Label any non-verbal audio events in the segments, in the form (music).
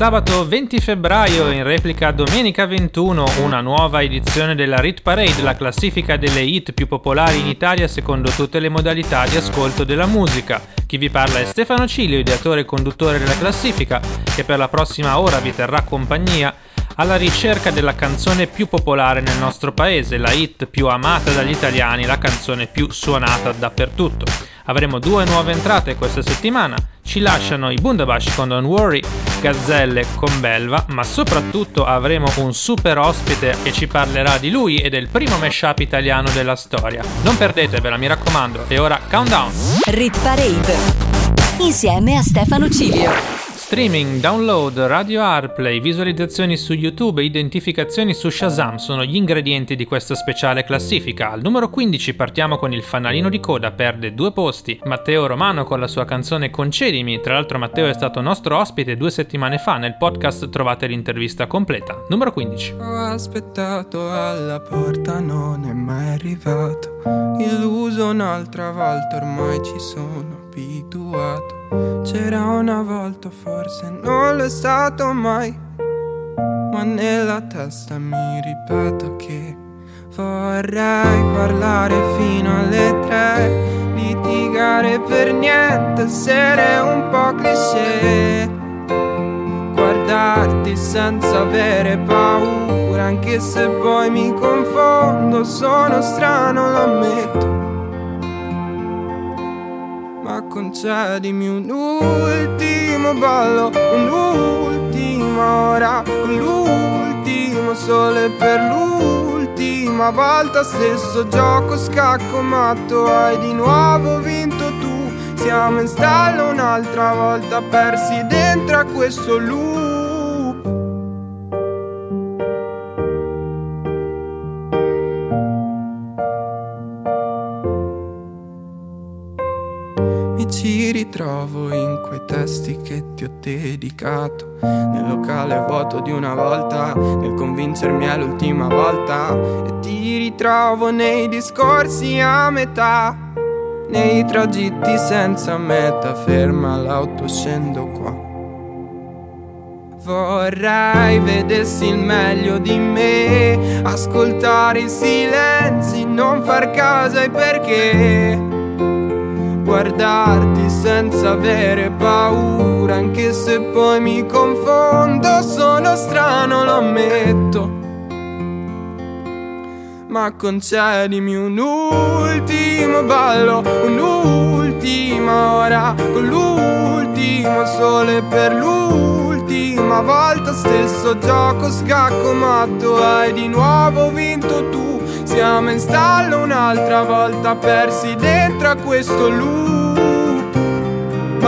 Sabato 20 febbraio in replica domenica 21 una nuova edizione della Rit Parade, la classifica delle hit più popolari in Italia secondo tutte le modalità di ascolto della musica. Chi vi parla è Stefano Cilio, ideatore e conduttore della classifica, che per la prossima ora vi terrà compagnia alla ricerca della canzone più popolare nel nostro paese, la hit più amata dagli italiani, la canzone più suonata dappertutto. Avremo due nuove entrate questa settimana, ci lasciano i Bundabash con Don't Worry, Gazzelle con Belva, ma soprattutto avremo un super ospite che ci parlerà di lui e del primo mashup italiano della storia. Non perdetevela, mi raccomando. E ora Countdown. Rit Parade. Insieme a Stefano Cilio. Streaming, download, radio AirPlay, visualizzazioni su YouTube e identificazioni su Shazam sono gli ingredienti di questa speciale classifica. Al numero 15 partiamo con il fanalino di coda, perde due posti. Matteo Romano con la sua canzone Concedimi, tra l'altro Matteo è stato nostro ospite due settimane fa, nel podcast trovate l'intervista completa. Numero 15. Ho aspettato alla porta, non è mai arrivato. Illuso un'altra volta, ormai ci sono abituato. C'era una volta, forse non l'è stato mai. Ma nella testa mi ripeto che vorrei parlare fino alle tre. Litigare per niente, essere un po' cliché. Guardarti senza avere paura, anche se poi mi confondo, sono strano, lo ammetto concedimi un ultimo ballo, un'ultima ora, l'ultimo sole per l'ultima volta, stesso gioco scacco matto, hai di nuovo vinto tu, siamo in stallo un'altra volta, persi dentro a questo loop. Dedicato Nel locale vuoto di una volta Nel convincermi è l'ultima volta. E ti ritrovo nei discorsi a metà Nei tragitti senza meta. Ferma l'auto, scendo qua. Vorrei vedessi il meglio di me Ascoltare i silenzi, non far caso ai perché. Guardarti senza avere paura, anche se poi mi confondo, sono strano, lo ammetto. Ma concedimi un ultimo ballo, un'ultima ora, con l'ultimo sole per l'ultima volta, stesso gioco scacco matto, hai di nuovo vinto tu. Siamo in stallo un'altra volta persi dentro a questo loop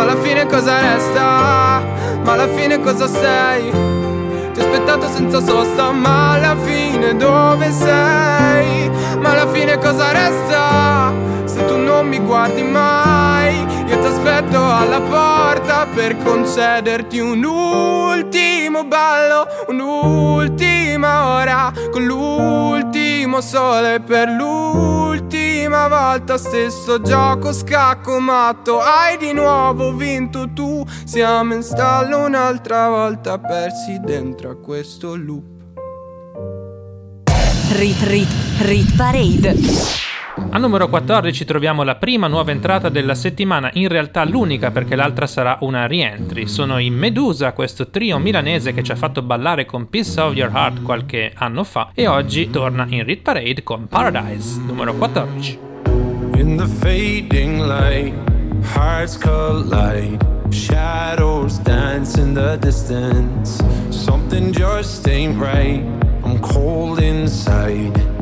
Ma alla fine cosa resta? Ma alla fine cosa sei? Ti ho aspettato senza sosta ma alla fine dove sei? Ma alla fine cosa resta? Se tu non mi guardi mai Io ti aspetto alla porta per concederti un ultimo ballo Un'ultima ora con l'ultimo sole per l'ultima volta Stesso gioco scacco matto Hai di nuovo vinto tu Siamo in stallo un'altra volta Persi dentro a questo loop Rit Rit Rit Parade. Al numero 14 troviamo la prima nuova entrata della settimana, in realtà l'unica perché l'altra sarà una rientry. Sono i Medusa, questo trio milanese che ci ha fatto ballare con Piece of Your Heart qualche anno fa e oggi torna in Rit Parade con Paradise, numero 14. In the fading light, hearts collide. Shadows dance in the distance. Something just ain't right. I'm cold inside.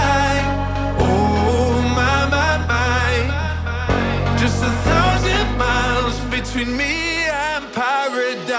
between me and paradise.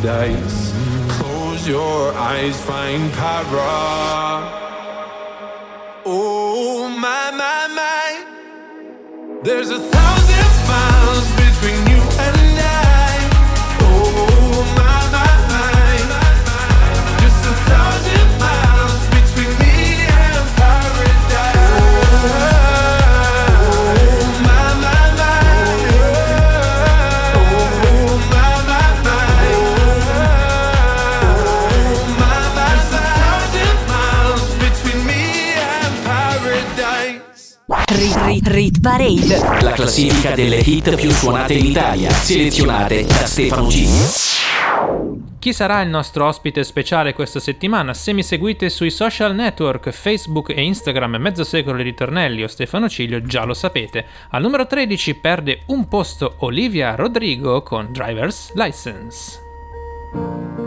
Paradise. Close your eyes, find para. Parade. La classifica delle hit più suonate in Italia, selezionate da Stefano G. Chi sarà il nostro ospite speciale questa settimana? Se mi seguite sui social network, Facebook e Instagram Mezzo Secolo di Ritornelli o Stefano Ciglio già lo sapete. Al numero 13 perde un posto Olivia Rodrigo con Driver's License.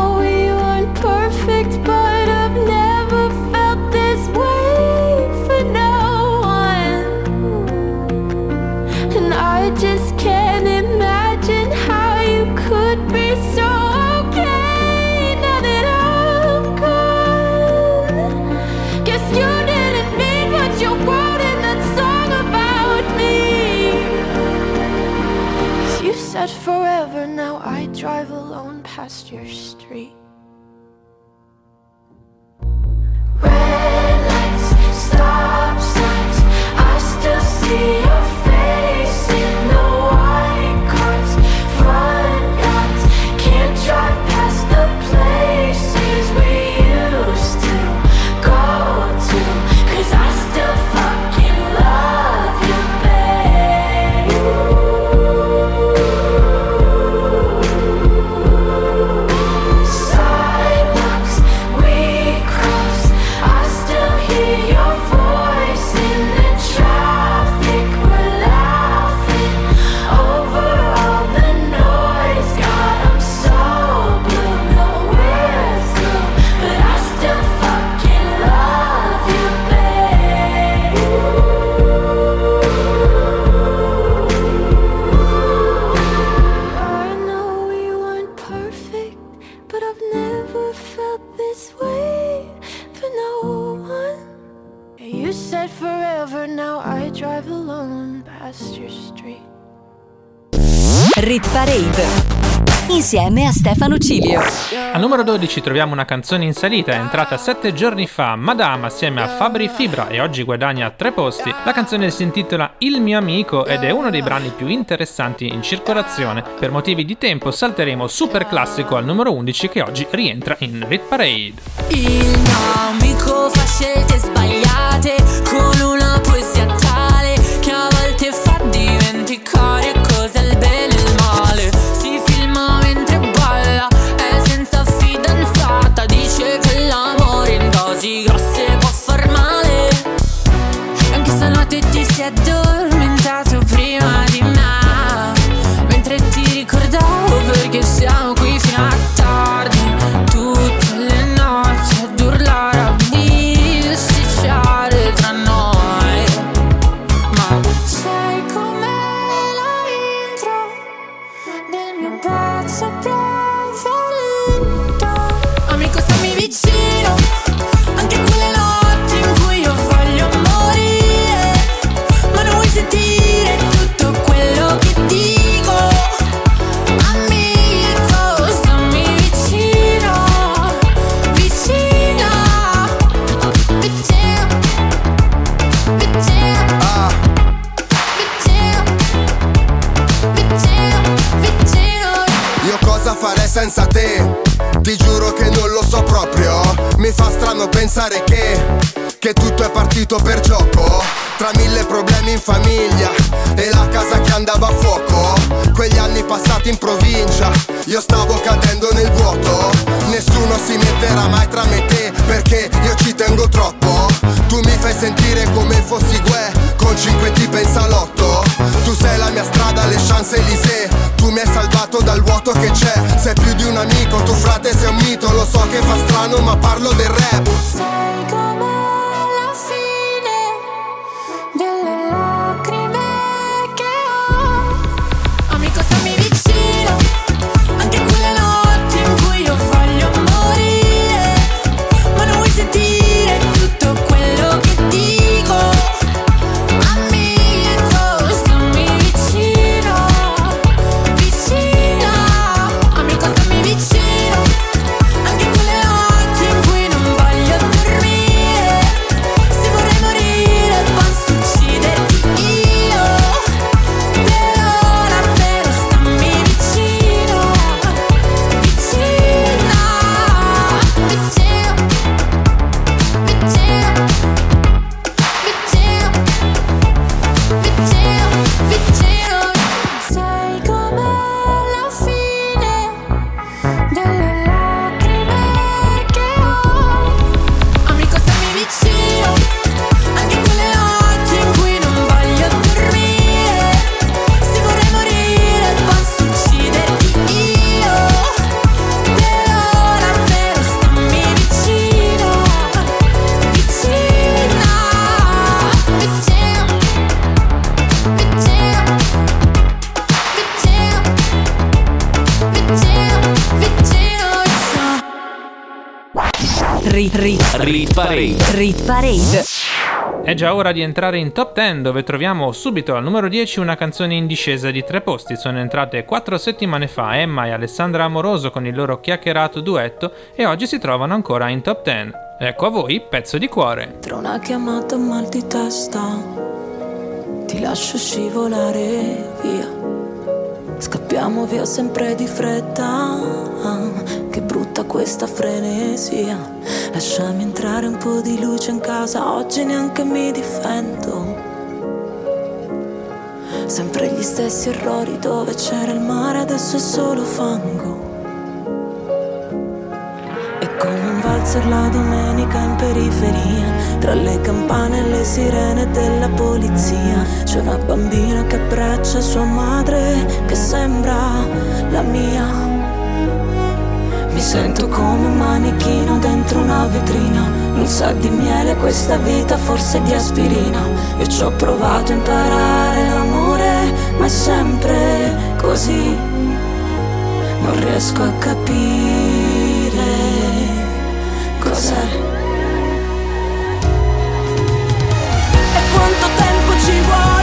insieme a Stefano Cilio. Al numero 12 troviamo una canzone in salita, è entrata sette giorni fa, Madame assieme a Fabri Fibra e oggi guadagna tre posti. La canzone si intitola Il mio amico ed è uno dei brani più interessanti in circolazione. Per motivi di tempo salteremo super classico al numero 11 che oggi rientra in Rit Parade. Il mio amico fa scelte sbagliate con una pensare che, che tutto è partito per gioco Tra mille problemi in famiglia. E la casa che andava a fuoco Quegli anni passati in provincia, io stavo cadendo nel vuoto Nessuno si metterà mai tra me e te perché io ci tengo troppo. Tu mi fai sentire come fossi Gue con cinque tipe in salotto Tu sei la mia strada, le chance Elysée Tu mi hai salvato dal vuoto che c'è. Sei più di un amico, tu frate sei un mito. Lo so che fa strano ma parlo del rap Rit Parade. Rit Parade. È già ora di entrare in top 10 dove troviamo subito al numero 10 una canzone in discesa di tre posti. Sono entrate quattro settimane fa Emma e Alessandra Amoroso con il loro chiacchierato duetto e oggi si trovano ancora in top 10. Ecco a voi Pezzo di cuore. Tra una chiamata mal di testa ti lascio scivolare via. Scappiamo via sempre di fretta brutta questa frenesia. Lasciami entrare un po' di luce in casa, oggi neanche mi difendo. Sempre gli stessi errori dove c'era il mare, adesso è solo fango. È come un valzer la domenica in periferia, tra le campane e le sirene della polizia. C'è una bambina che abbraccia sua madre, che sembra la mia. Mi sento come un manichino dentro una vetrina. Non sa di miele questa vita, forse di aspirina. Io ci ho provato a imparare l'amore Ma è sempre così. Non riesco a capire cos'è. E quanto tempo ci vuole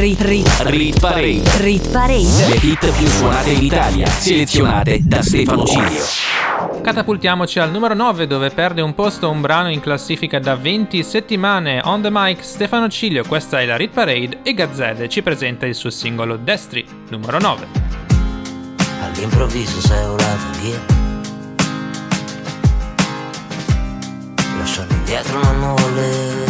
Rit Rit Rit Parade. Rit Parade. Le hit più suonate in Italia, selezionate da Stefano Cilio. Catapultiamoci al numero 9 dove perde un posto un brano in classifica da 20 settimane. On the mic Stefano Ciglio, questa è la Rit Parade e Gazzelle ci presenta il suo singolo Destri, numero 9. All'improvviso sei volato via Lasciando indietro una nuvoletta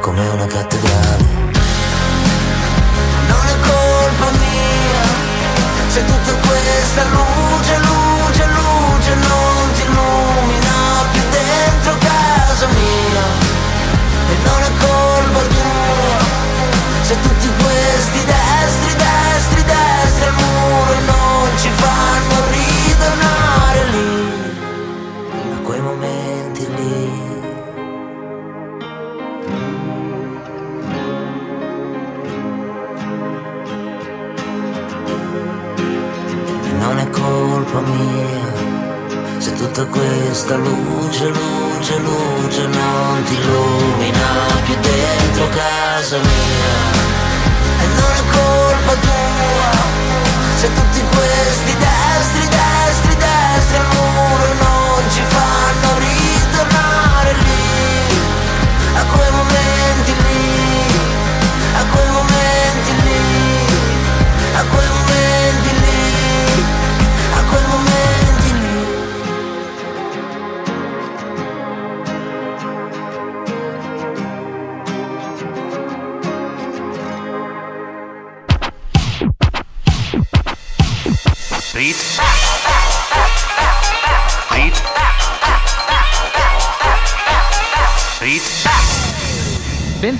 come una cattedrale. Non è colpa mia, se tutta questa luce, luce, luce non ti illumina più dentro casa mia.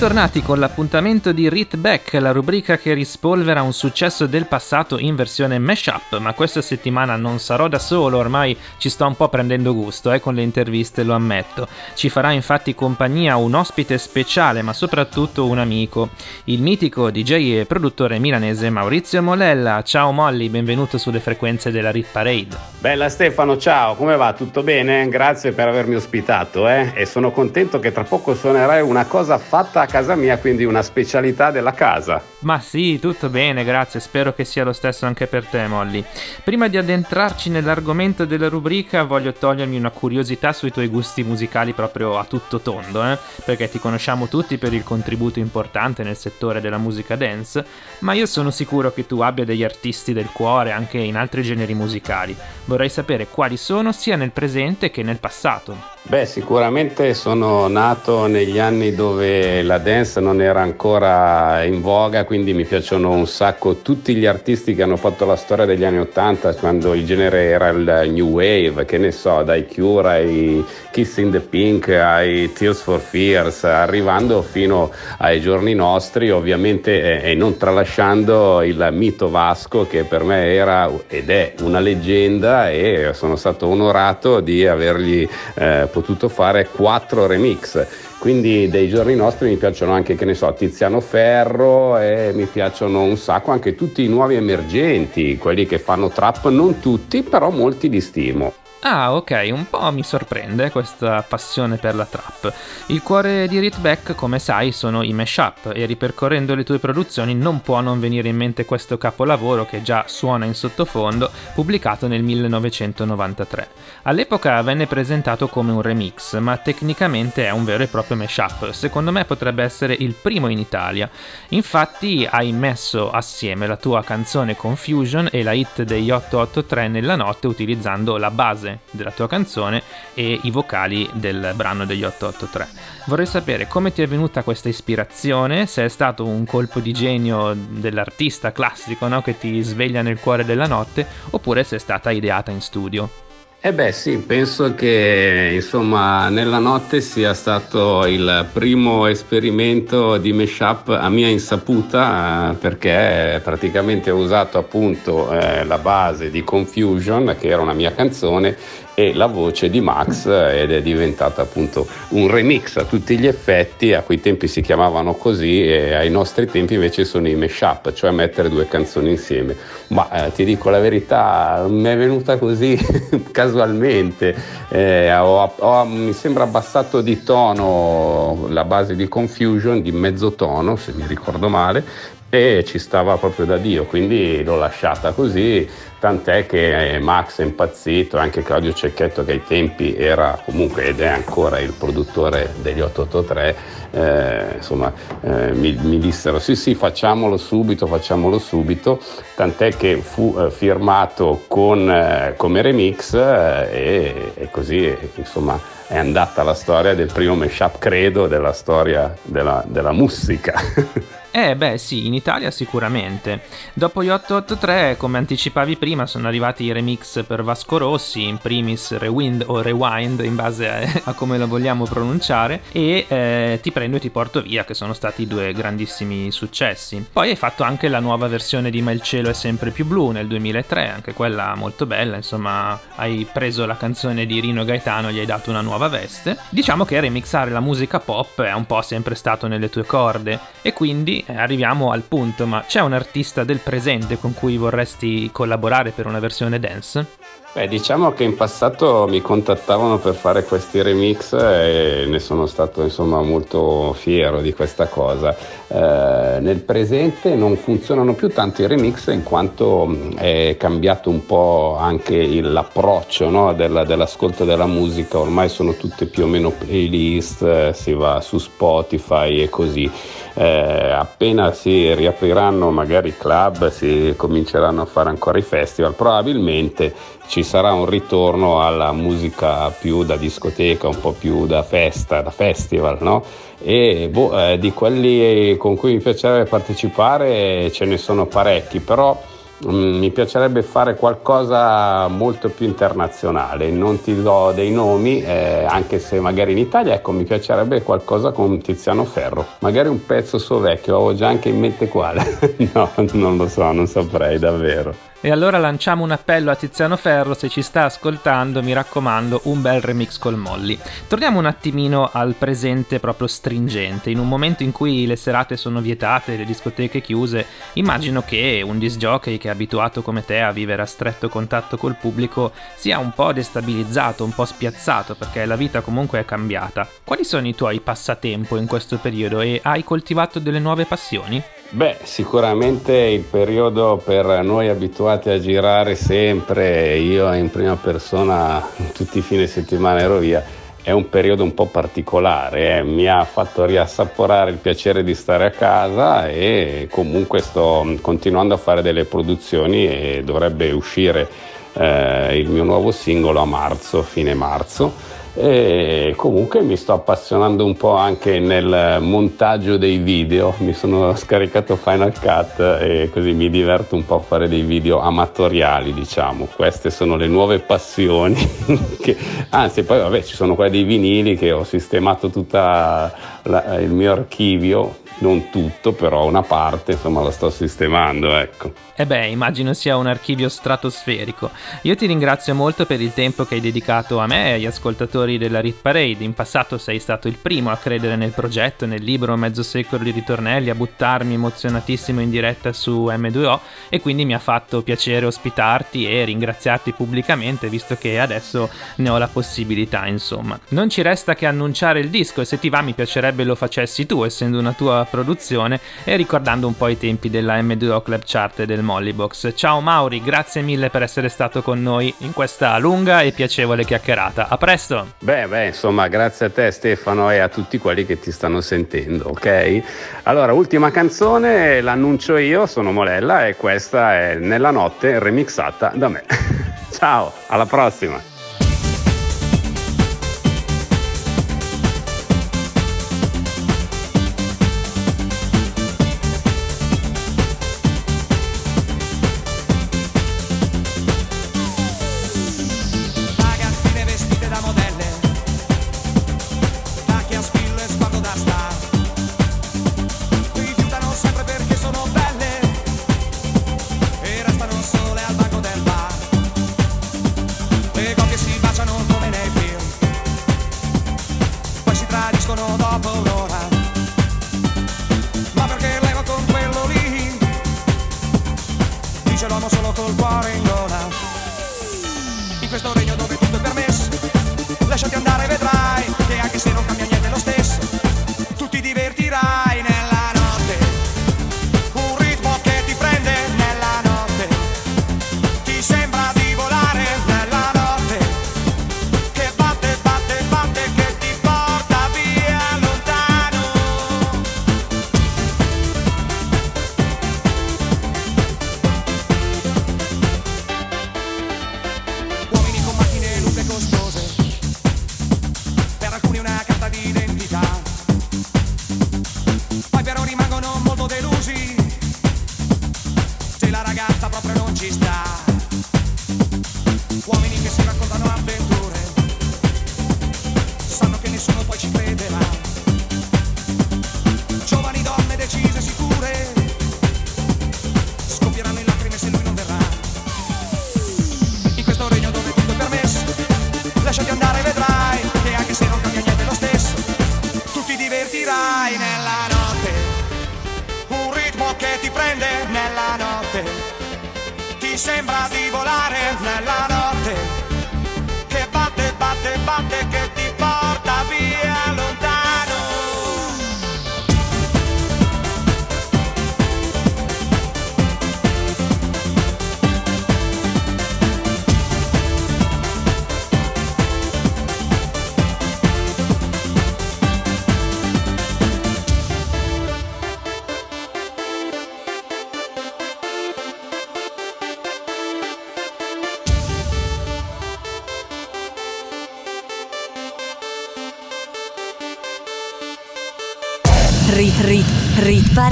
Bentornati con l'appuntamento di Rit Back, la rubrica che rispolvera un successo del passato in versione mashup, ma questa settimana non sarò da solo, ormai ci sto un po' prendendo gusto, eh, con le interviste lo ammetto. Ci farà infatti compagnia un ospite speciale, ma soprattutto un amico, il mitico DJ e produttore milanese Maurizio Molella. Ciao Molly, benvenuto sulle frequenze della Rit Parade. Bella Stefano, ciao, come va? Tutto bene? Grazie per avermi ospitato eh? e sono contento che tra poco suonerai una cosa fatta fatta a casa mia, quindi una specialità della casa. Ma sì, tutto bene, grazie, spero che sia lo stesso anche per te, Molly. Prima di addentrarci nell'argomento della rubrica, voglio togliermi una curiosità sui tuoi gusti musicali proprio a tutto tondo, eh? perché ti conosciamo tutti per il contributo importante nel settore della musica dance, ma io sono sicuro che tu abbia degli artisti del cuore anche in altri generi musicali. Vorrei sapere quali sono sia nel presente che nel passato. Beh, sicuramente sono nato negli anni dove la dance non era ancora in voga, quindi mi piacciono un sacco tutti gli artisti che hanno fatto la storia degli anni Ottanta, quando il genere era il New Wave, che ne so, dai Cure ai Kiss in the Pink ai Tears for Fears, arrivando fino ai giorni nostri, ovviamente, e non tralasciando il mito Vasco che per me era ed è una leggenda e sono stato onorato di avergli eh, potuto fare quattro remix. Quindi dei giorni nostri mi piacciono anche, che ne so, Tiziano Ferro e mi piacciono un sacco anche tutti i nuovi emergenti, quelli che fanno trap, non tutti, però molti li stimo. Ah, ok, un po' mi sorprende questa passione per la trap. Il cuore di Ritback, come sai, sono i mashup e ripercorrendo le tue produzioni non può non venire in mente questo capolavoro che già suona in sottofondo, pubblicato nel 1993. All'epoca venne presentato come un remix, ma tecnicamente è un vero e proprio mashup. Secondo me potrebbe essere il primo in Italia. Infatti hai messo assieme la tua canzone Confusion e la hit degli 883 nella notte utilizzando la base base della tua canzone e i vocali del brano degli 883. Vorrei sapere come ti è venuta questa ispirazione, se è stato un colpo di genio dell'artista classico no? che ti sveglia nel cuore della notte oppure se è stata ideata in studio. Eh beh sì, penso che insomma nella notte sia stato il primo esperimento di mashup a mia insaputa perché praticamente ho usato appunto eh, la base di Confusion che era una mia canzone e la voce di Max ed è diventata appunto un remix a tutti gli effetti, a quei tempi si chiamavano così e ai nostri tempi invece sono i mashup, cioè mettere due canzoni insieme. Ma eh, ti dico la verità, mi è venuta così (laughs) casualmente, eh, ho, ho, mi sembra abbassato di tono la base di Confusion, di mezzo tono se mi ricordo male, e ci stava proprio da Dio, quindi l'ho lasciata così, tant'è che Max è impazzito, anche Claudio Cecchetto che ai tempi era comunque ed è ancora il produttore degli 883, eh, insomma eh, mi, mi, dissero sì sì facciamolo subito, facciamolo subito, tant'è che fu eh, firmato con, eh, come remix eh, e, e, così insomma è andata la storia del primo mashup credo della storia della, della musica. (laughs) Eh beh sì, in Italia sicuramente. Dopo gli 883, come anticipavi prima, sono arrivati i remix per Vasco Rossi, in primis Rewind o Rewind, in base a, (laughs) a come lo vogliamo pronunciare, e eh, Ti prendo e ti porto via, che sono stati due grandissimi successi. Poi hai fatto anche la nuova versione di Ma il cielo è sempre più blu nel 2003, anche quella molto bella, insomma hai preso la canzone di Rino Gaetano e gli hai dato una nuova veste. Diciamo che remixare la musica pop è un po' sempre stato nelle tue corde e quindi eh, arriviamo al punto, ma c'è un artista del presente con cui vorresti collaborare per una versione dance? Beh, diciamo che in passato mi contattavano per fare questi remix e ne sono stato insomma molto fiero di questa cosa. Eh, nel presente non funzionano più tanto i remix in quanto mm, è cambiato un po' anche l'approccio no, della, dell'ascolto della musica, ormai sono tutte più o meno playlist, eh, si va su Spotify e così. Eh, appena si riapriranno magari i club, si cominceranno a fare ancora i festival, probabilmente ci sarà un ritorno alla musica più da discoteca, un po' più da festa, da festival, no? E boh, eh, di quelli con cui mi piacerebbe partecipare ce ne sono parecchi, però mi piacerebbe fare qualcosa molto più internazionale, non ti do dei nomi, eh, anche se magari in Italia, ecco, mi piacerebbe qualcosa con Tiziano Ferro, magari un pezzo suo vecchio, avevo già anche in mente quale, (laughs) no, non lo so, non saprei davvero. E allora lanciamo un appello a Tiziano Ferro, se ci sta ascoltando, mi raccomando, un bel remix col Molly. Torniamo un attimino al presente proprio stringente. In un momento in cui le serate sono vietate, le discoteche chiuse, immagino che un disc jockey che è abituato come te a vivere a stretto contatto col pubblico sia un po' destabilizzato, un po' spiazzato, perché la vita comunque è cambiata. Quali sono i tuoi passatempo in questo periodo e hai coltivato delle nuove passioni? Beh, sicuramente il periodo per noi abituati a girare sempre, io in prima persona (laughs) tutti i fine settimana ero via, è un periodo un po' particolare, eh. mi ha fatto riassaporare il piacere di stare a casa e comunque sto continuando a fare delle produzioni e dovrebbe uscire eh, il mio nuovo singolo a marzo, fine marzo e comunque mi sto appassionando un po' anche nel montaggio dei video, mi sono scaricato Final Cut e così mi diverto un po' a fare dei video amatoriali, diciamo. Queste sono le nuove passioni, (laughs) che, anzi poi vabbè ci sono quelle dei vinili che ho sistemato tutto il mio archivio non tutto, però una parte, insomma, la sto sistemando, ecco. E eh beh, immagino sia un archivio stratosferico. Io ti ringrazio molto per il tempo che hai dedicato a me e agli ascoltatori della Rit Parade. In passato sei stato il primo a credere nel progetto, nel libro Mezzo secolo di ritornelli, a buttarmi emozionatissimo in diretta su M2O e quindi mi ha fatto piacere ospitarti e ringraziarti pubblicamente, visto che adesso ne ho la possibilità, insomma. Non ci resta che annunciare il disco e se ti va mi piacerebbe lo facessi tu, essendo una tua produzione e ricordando un po' i tempi della M2O Club Chart e del Mollybox. Ciao Mauri, grazie mille per essere stato con noi in questa lunga e piacevole chiacchierata. A presto! Beh, beh, insomma, grazie a te Stefano e a tutti quelli che ti stanno sentendo, ok? Allora, ultima canzone, l'annuncio io, sono Molella e questa è Nella notte remixata da me. (laughs) Ciao, alla prossima!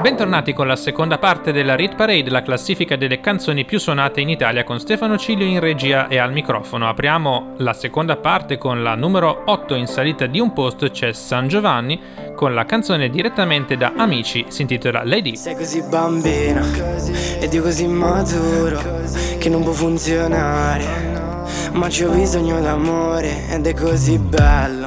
Bentornati con la seconda parte della Rit Parade, la classifica delle canzoni più suonate in Italia con Stefano Ciglio in regia e al microfono. Apriamo la seconda parte con la numero 8 in salita di un posto c'è San Giovanni con la canzone direttamente da Amici, si intitola Lady. Sei così bambina ed io così maturo che non può funzionare. Ma c'ho bisogno d'amore ed è così bello.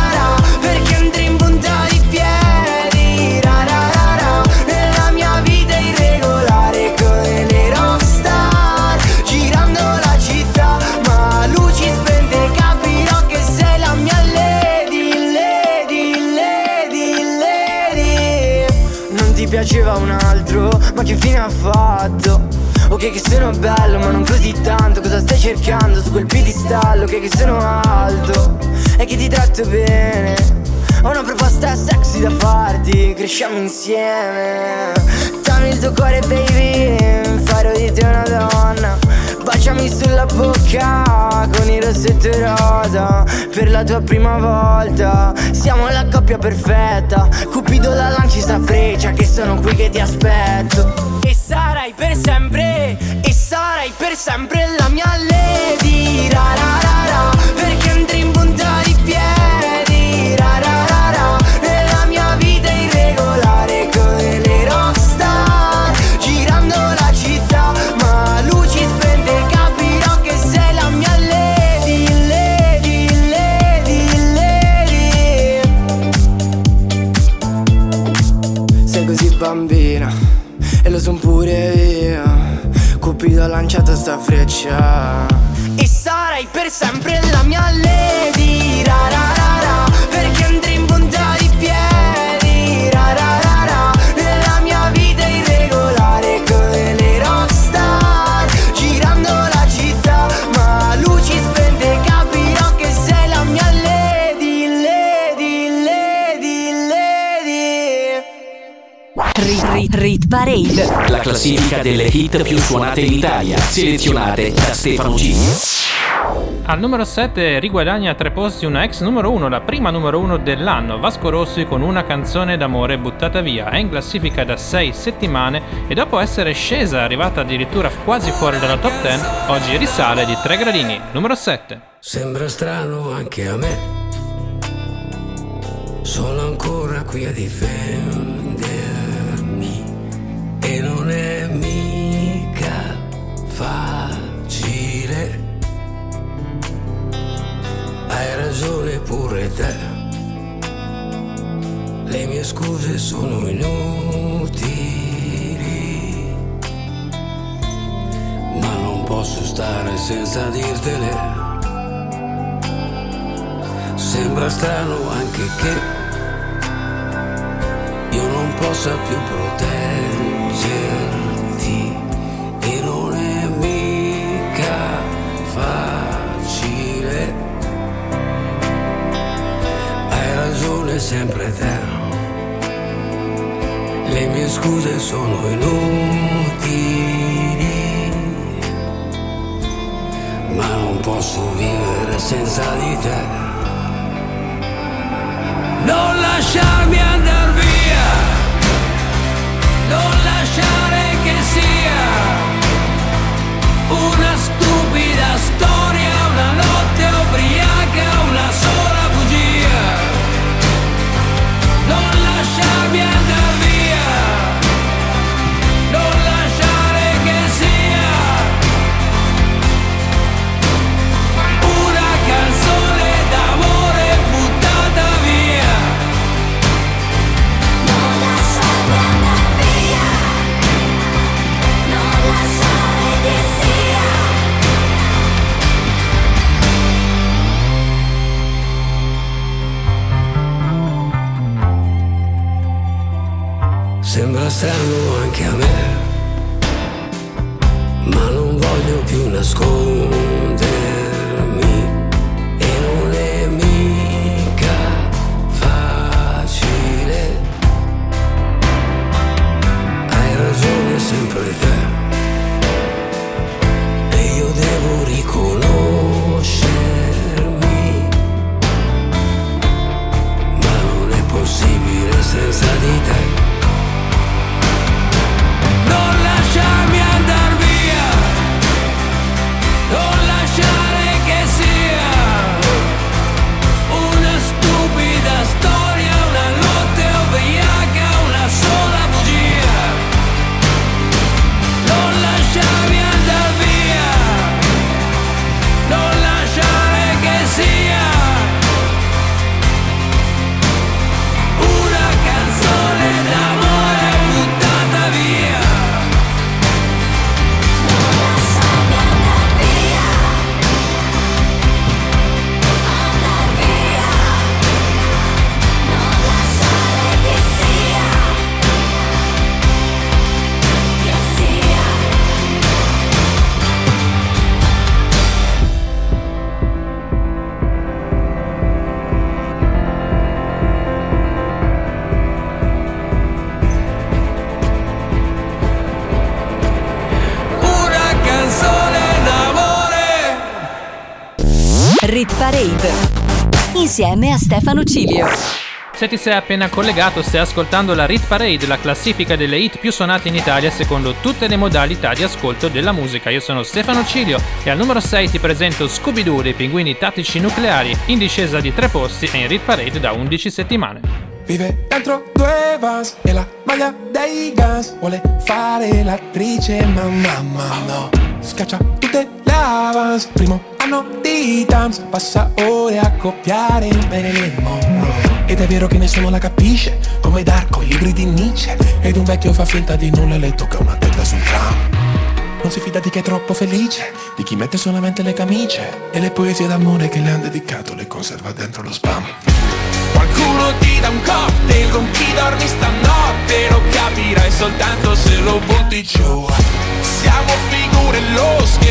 ma che fine ha fatto? Ok che sono bello ma non così tanto Cosa stai cercando su quel piedistallo? Ok che sono alto e che ti tratto bene Ho una proposta sexy da farti Cresciamo insieme Dammi il tuo cuore baby Farò di te una donna. Baciami sulla bocca con il rossetto rosa Per la tua prima volta. Siamo la coppia perfetta Cupido la lanci sta freccia Che sono qui che ti aspetto. E sarai per sempre E sarai per sempre la mia lady. Ra, ra, ra, ra, Perché andrei lanciato sta freccia classifica delle hit più suonate in Italia. Selezionate da Stefano Cilio. Al numero 7 riguadagna tre posti una ex numero 1, la prima numero 1 dell'anno, Vasco Rossi con una canzone d'amore buttata via. È in classifica da 6 settimane e dopo essere scesa, arrivata addirittura quasi fuori dalla top 10, oggi risale di 3 gradini. Numero 7. Sembra strano anche a me. Sono ancora qui a difendermi e non è mica facile. Hai ragione pure te. Le mie scuse sono inutili. Ma non posso stare senza dirtele. Sembra strano anche che io non possa più proteggerti e non è mica facile. Hai ragione sempre te. Le mie scuse sono inutili, ma non posso vivere senza di te. Non lasciarmi andare lasciare che sia una stupida storia, insieme a Stefano Cilio. Se ti sei appena collegato, stai ascoltando la Rit Parade, la classifica delle hit più suonate in Italia secondo tutte le modalità di ascolto della musica. Io sono Stefano Cilio e al numero 6 ti presento Scooby-Doo dei pinguini tattici nucleari, in discesa di tre posti e in Rit Parade da 11 settimane. Vive dentro due vans e la maglia dei Guns Vuole fare l'attrice ma mamma no Scaccia tutte le avance Primo anno di Tams Passa ore a copiare il Marilyn Monroe Ed è vero che nessuno la capisce Come Darko, i libri di Nietzsche. Ed un vecchio fa finta di nulla e le tocca una tenda sul tram. Non si fida di chi è troppo felice, di chi mette solamente le camicie. E le poesie d'amore che le han dedicato le conserva dentro lo spam. Qualcuno ti dà un cocktail con chi dormi stanotte? Lo capirai soltanto se lo butti giù. Siamo figure losche,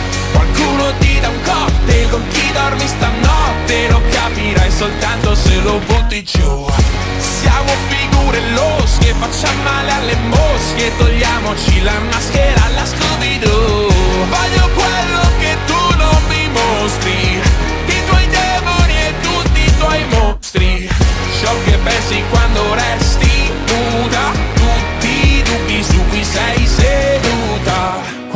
Qualcuno ti dà un cocktail con chi dormi stanotte Lo capirai soltanto se lo butti giù. Siamo figure losche, facciamo male alle mosche Togliamoci la maschera alla Scooby-Doo. Voglio quello che tu non mi mostri I tuoi demoni e tutti i tuoi mostri. Ciò che pensi quando resti nuda Tutti i dubbi su cui sei seduta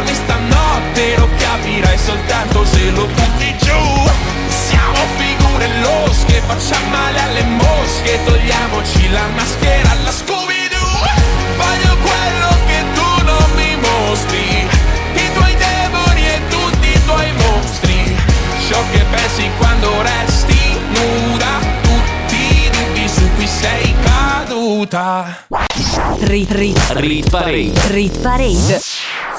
dormi stanotte Lo capirai soltanto se lo butti giù. Siamo figure losche, facciamo male alle mosche Togliamoci la maschera alla Scooby-Doo. Voglio quello che tu non mi mostri I tuoi demoni e tutti i tuoi mostri. Ciò che pensi quando resti nuda Tutti i dubbi su cui sei caduta. Rit, rit, Rit Parade. rit Parade.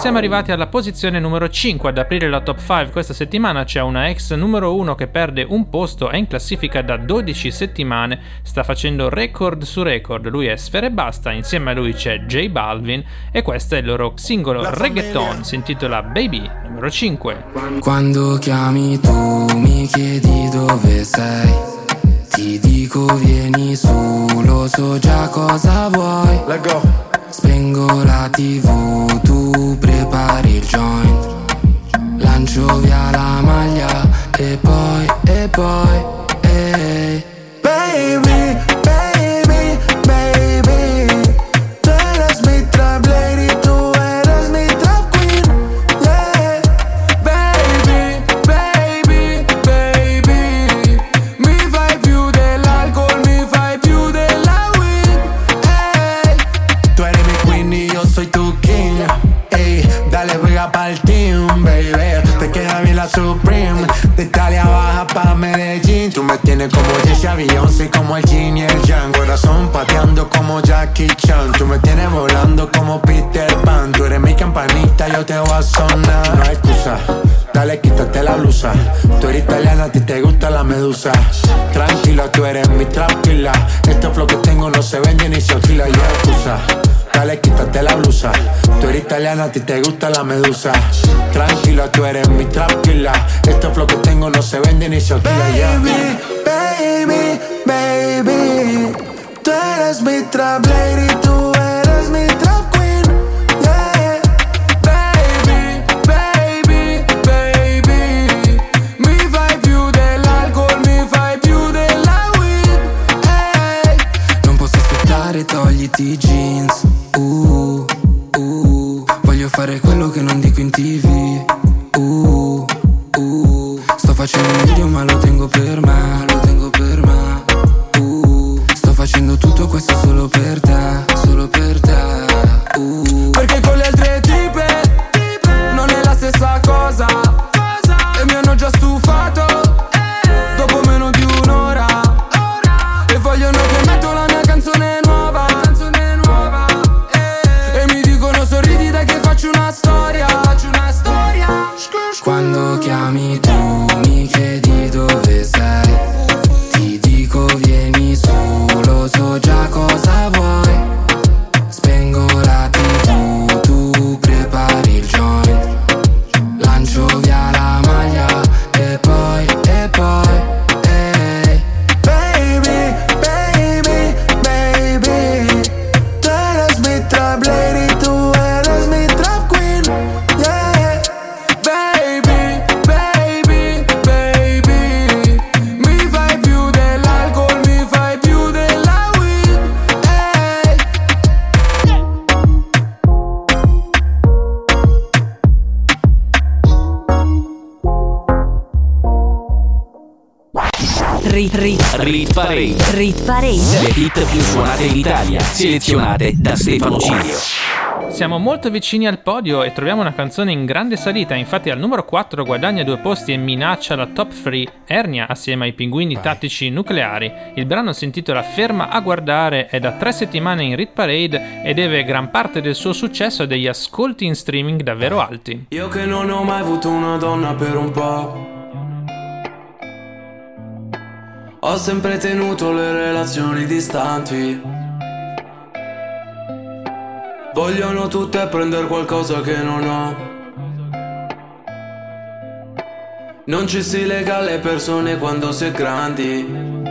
Siamo arrivati alla posizione numero 5 ad aprire la top 5 questa settimana c'è una ex numero 1 che perde un posto, è in classifica da 12 settimane, sta facendo record su record, lui è Sfere Basta, insieme a lui c'è J Balvin e questo è il loro singolo reggaeton, si intitola Baby numero 5. Quando chiami tu mi chiedi dove sei, ti dico vieni su, lo so già cosa vuoi. Let go. Spengo la tv, tu prepari il joint. Lancio via la maglia e poi, e poi, ehi Supreme. De Italia baja pa' Medellín. Tú me tienes como Jessie Beyoncé Como el Jin y el Yang Corazón pateando como Jackie Chan. Tú me tienes volando como Peter Pan. Tú eres mi campanita, yo te voy a sonar. No hay excusa. Dale, quítate la blusa. Tú eres italiana, a ti te gusta la medusa. Tranquila, tú eres mi tranquila. Este flow que tengo no se vende ni se alquila. Y hay excusa Dale, quítate la blusa. Tú eres italiana, a ti te gusta la medusa. Tranquila, tú eres mi tranquila. Este flow que tengo no se vende ni se alquila Baby, baby, baby. Tú eres mi trap lady, tú eres mi trap Rit, rit, Rit Parade. rit parade. Le hit più suonate in Italia, selezionate da Stefano Cilio. Siamo molto vicini al podio e troviamo una canzone in grande salita, infatti al numero 4 guadagna due posti e minaccia la top 3 Ernia assieme ai pinguini tattici nucleari. Il brano si intitola Ferma a guardare, è da tre settimane in Rit Parade e deve gran parte del suo successo a degli ascolti in streaming davvero alti. Io che non ho mai avuto una donna per un po'. Ho sempre tenuto le relazioni distanti. Vogliono tutte prendere qualcosa che non ho. Non ci si lega alle persone quando si è grandi.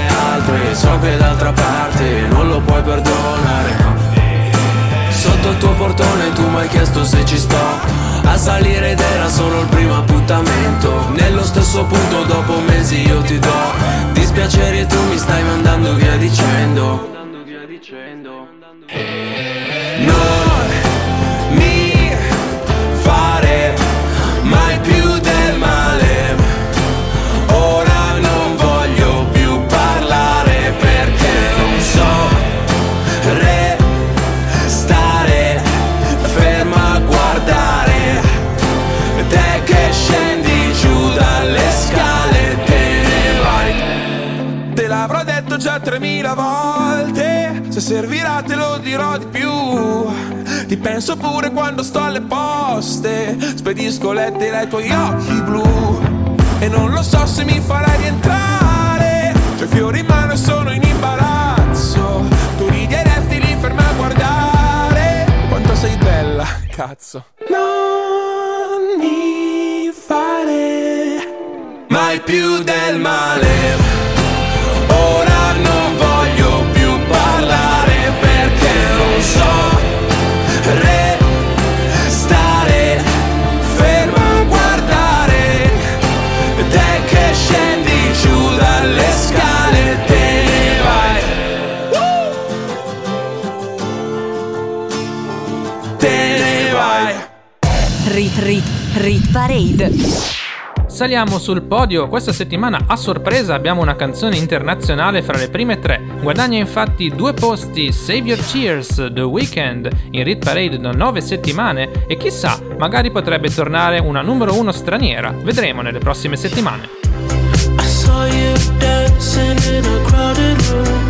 altre, so che d'altra parte non lo puoi perdonare. Sotto il tuo portone tu mi hai chiesto se ci sto. A salire ed era solo il primo appuntamento. Nello stesso punto dopo mesi io ti do Dispiaceri e tu mi stai mandando via dicendo. Non servirà te lo dirò di più. Ti penso pure quando sto alle poste. Spedisco lettere ai tuoi occhi blu. E non lo so se mi farai rientrare. C'ho i fiori in mano e sono in imbarazzo. Tu ridi e resti lì ferma a guardare. Quanto sei bella, cazzo. Non mi fare mai più del male Rit Parade. Saliamo sul podio, questa settimana a sorpresa abbiamo una canzone internazionale fra le prime tre. Guadagna infatti due posti Save Your Cheers The Weeknd in Rit Parade da nove settimane e chissà, magari potrebbe tornare una numero uno straniera. Vedremo nelle prossime settimane. I saw you dancing in a crowded room.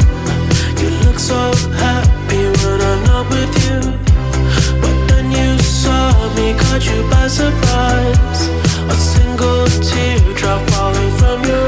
You look so happy when I'm not with you. Saw me, caught you by surprise. A single teardrop falling from your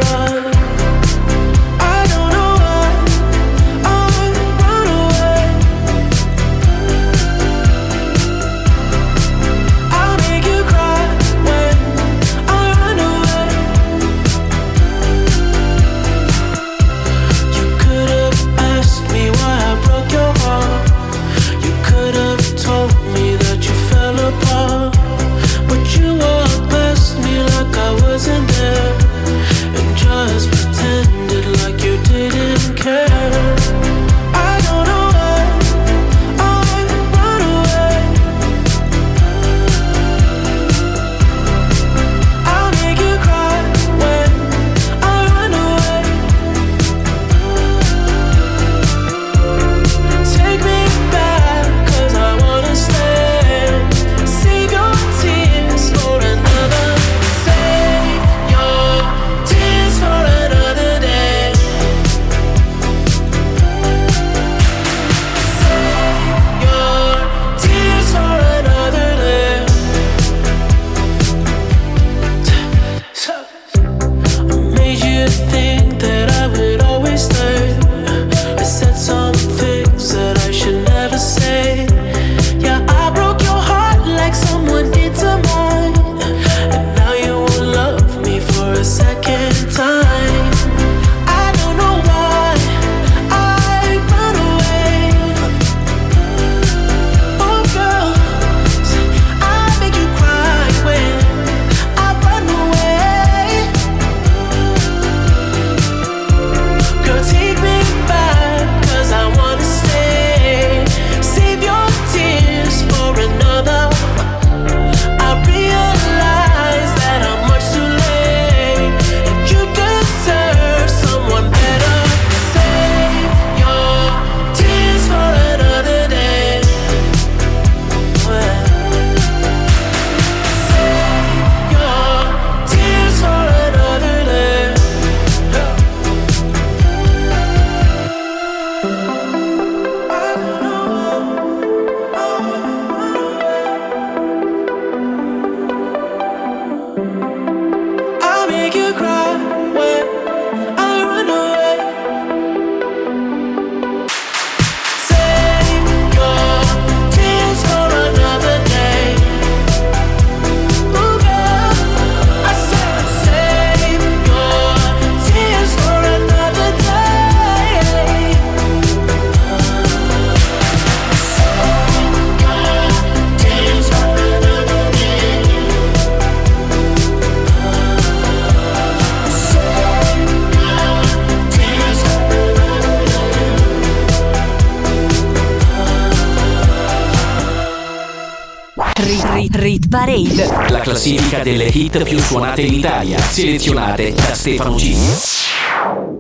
Rit, rit, Parade. La classifica delle hit più suonate in Italia, selezionate da Stefano G.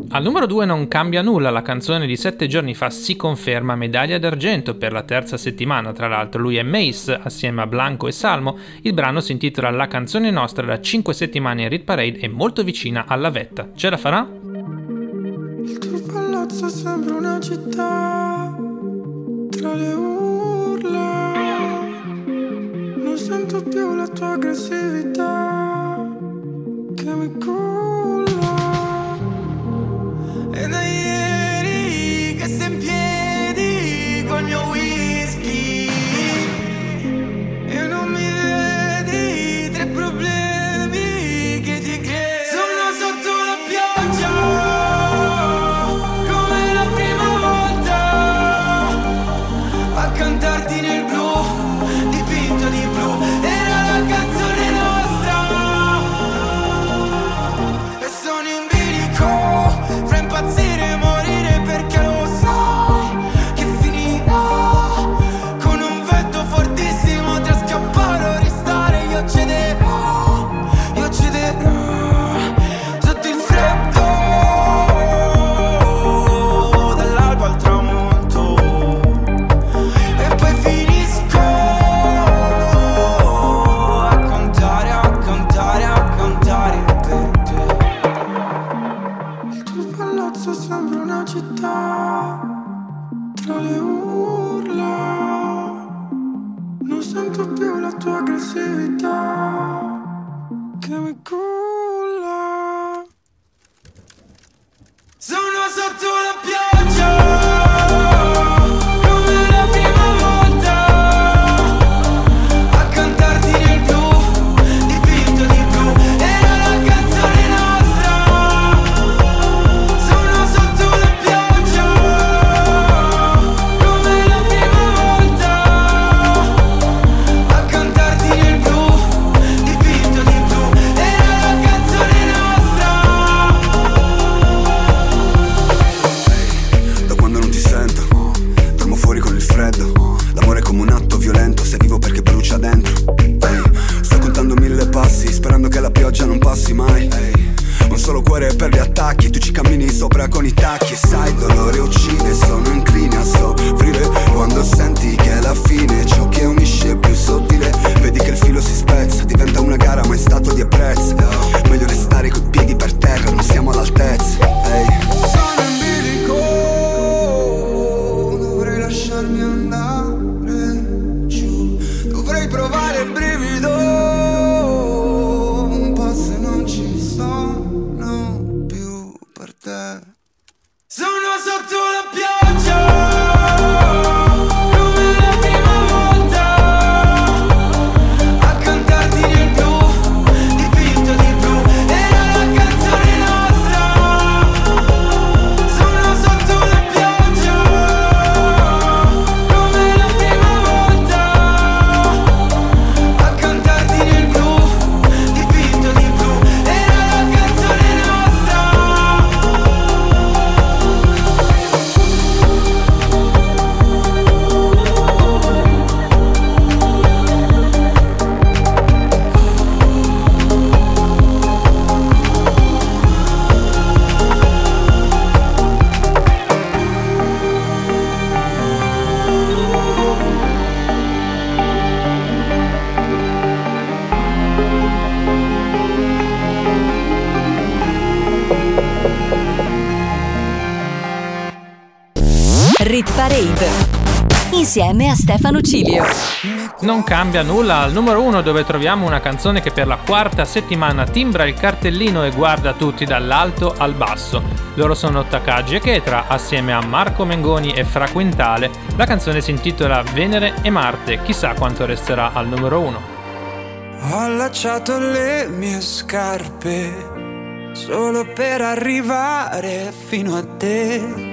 Al numero 2 non cambia nulla, la canzone di sette giorni fa si conferma medaglia d'argento per la terza settimana, tra l'altro lui è Mace assieme a Blanco e Salmo, il brano si intitola La canzone nostra da 5 settimane in Rit Parade e molto vicina alla vetta. Ce la farà? Il tuo palazzo sembra una città tra le urla. Sento più la tua aggressività che mi culla. E da sento più la tua aggressività che mi culla. Sono sotto la pioggia sopra con Insieme a Stefano Cilio. Non cambia nulla al numero 1 dove troviamo una canzone che per la quarta settimana timbra il cartellino e guarda tutti dall'alto al basso. Loro sono Takagi e Ketra assieme a Marco Mengoni e Fra Quintale. La canzone si intitola Venere e Marte, chissà quanto resterà al numero 1. Ho allacciato le mie scarpe solo per arrivare fino a te.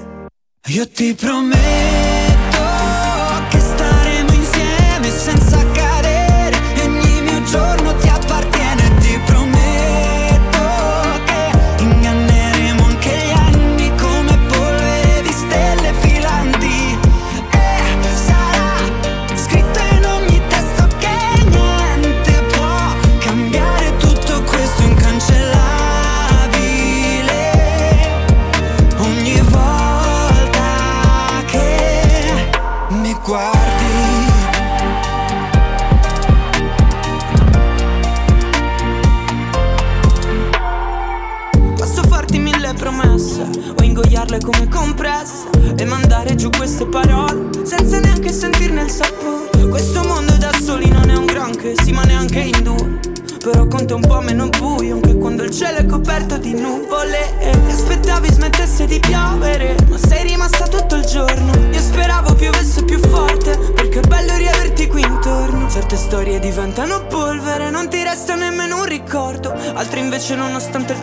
Io ti prometto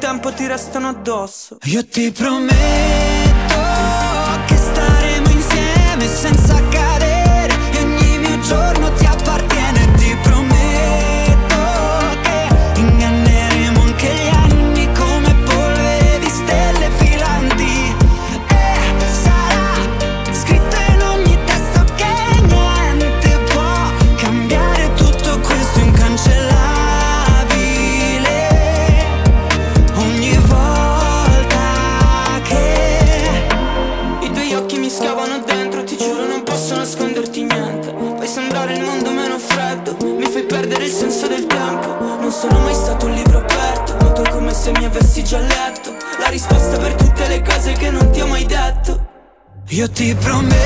tempo ti restano addosso. Io ti prometto ti prometto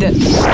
Rit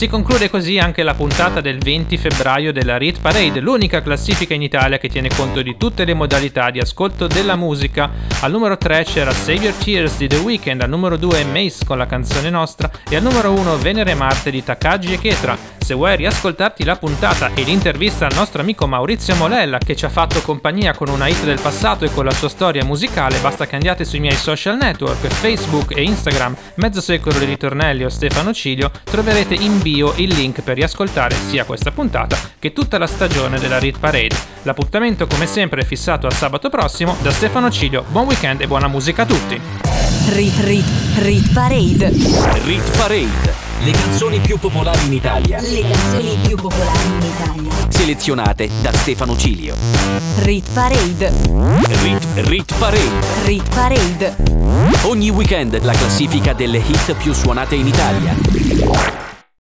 Si conclude così anche la puntata del 20 febbraio della Rit Parade, l'unica classifica in Italia che tiene conto di tutte le modalità di ascolto della musica. Al numero 3 c'era Save Your Tears di The Weeknd, al numero 2 Mace con la canzone nostra e al numero 1 Venere e Marte di Takagi e Ketra. Se vuoi riascoltarti la puntata e l'intervista al nostro amico Maurizio Molella che ci ha fatto compagnia con una hit del passato e con la sua storia musicale, basta che andiate sui miei social network, Facebook e Instagram, Mezzo Secolo di Ritornelli o Stefano Cilio, troverete in bio il link per riascoltare sia questa puntata che tutta la stagione della Rit Parade. L'appuntamento come sempre è fissato a sabato prossimo. Da Stefano Cilio, buon weekend e buona musica a tutti! Rit Rit Rit Parade. Rit Parade. Le canzoni più popolari in Italia. Le canzoni più popolari in Italia. Selezionate da Stefano Cilio. Rit Parade. Rit, Rit Parade. Rit Parade. Ogni weekend la classifica delle hit più suonate in Italia.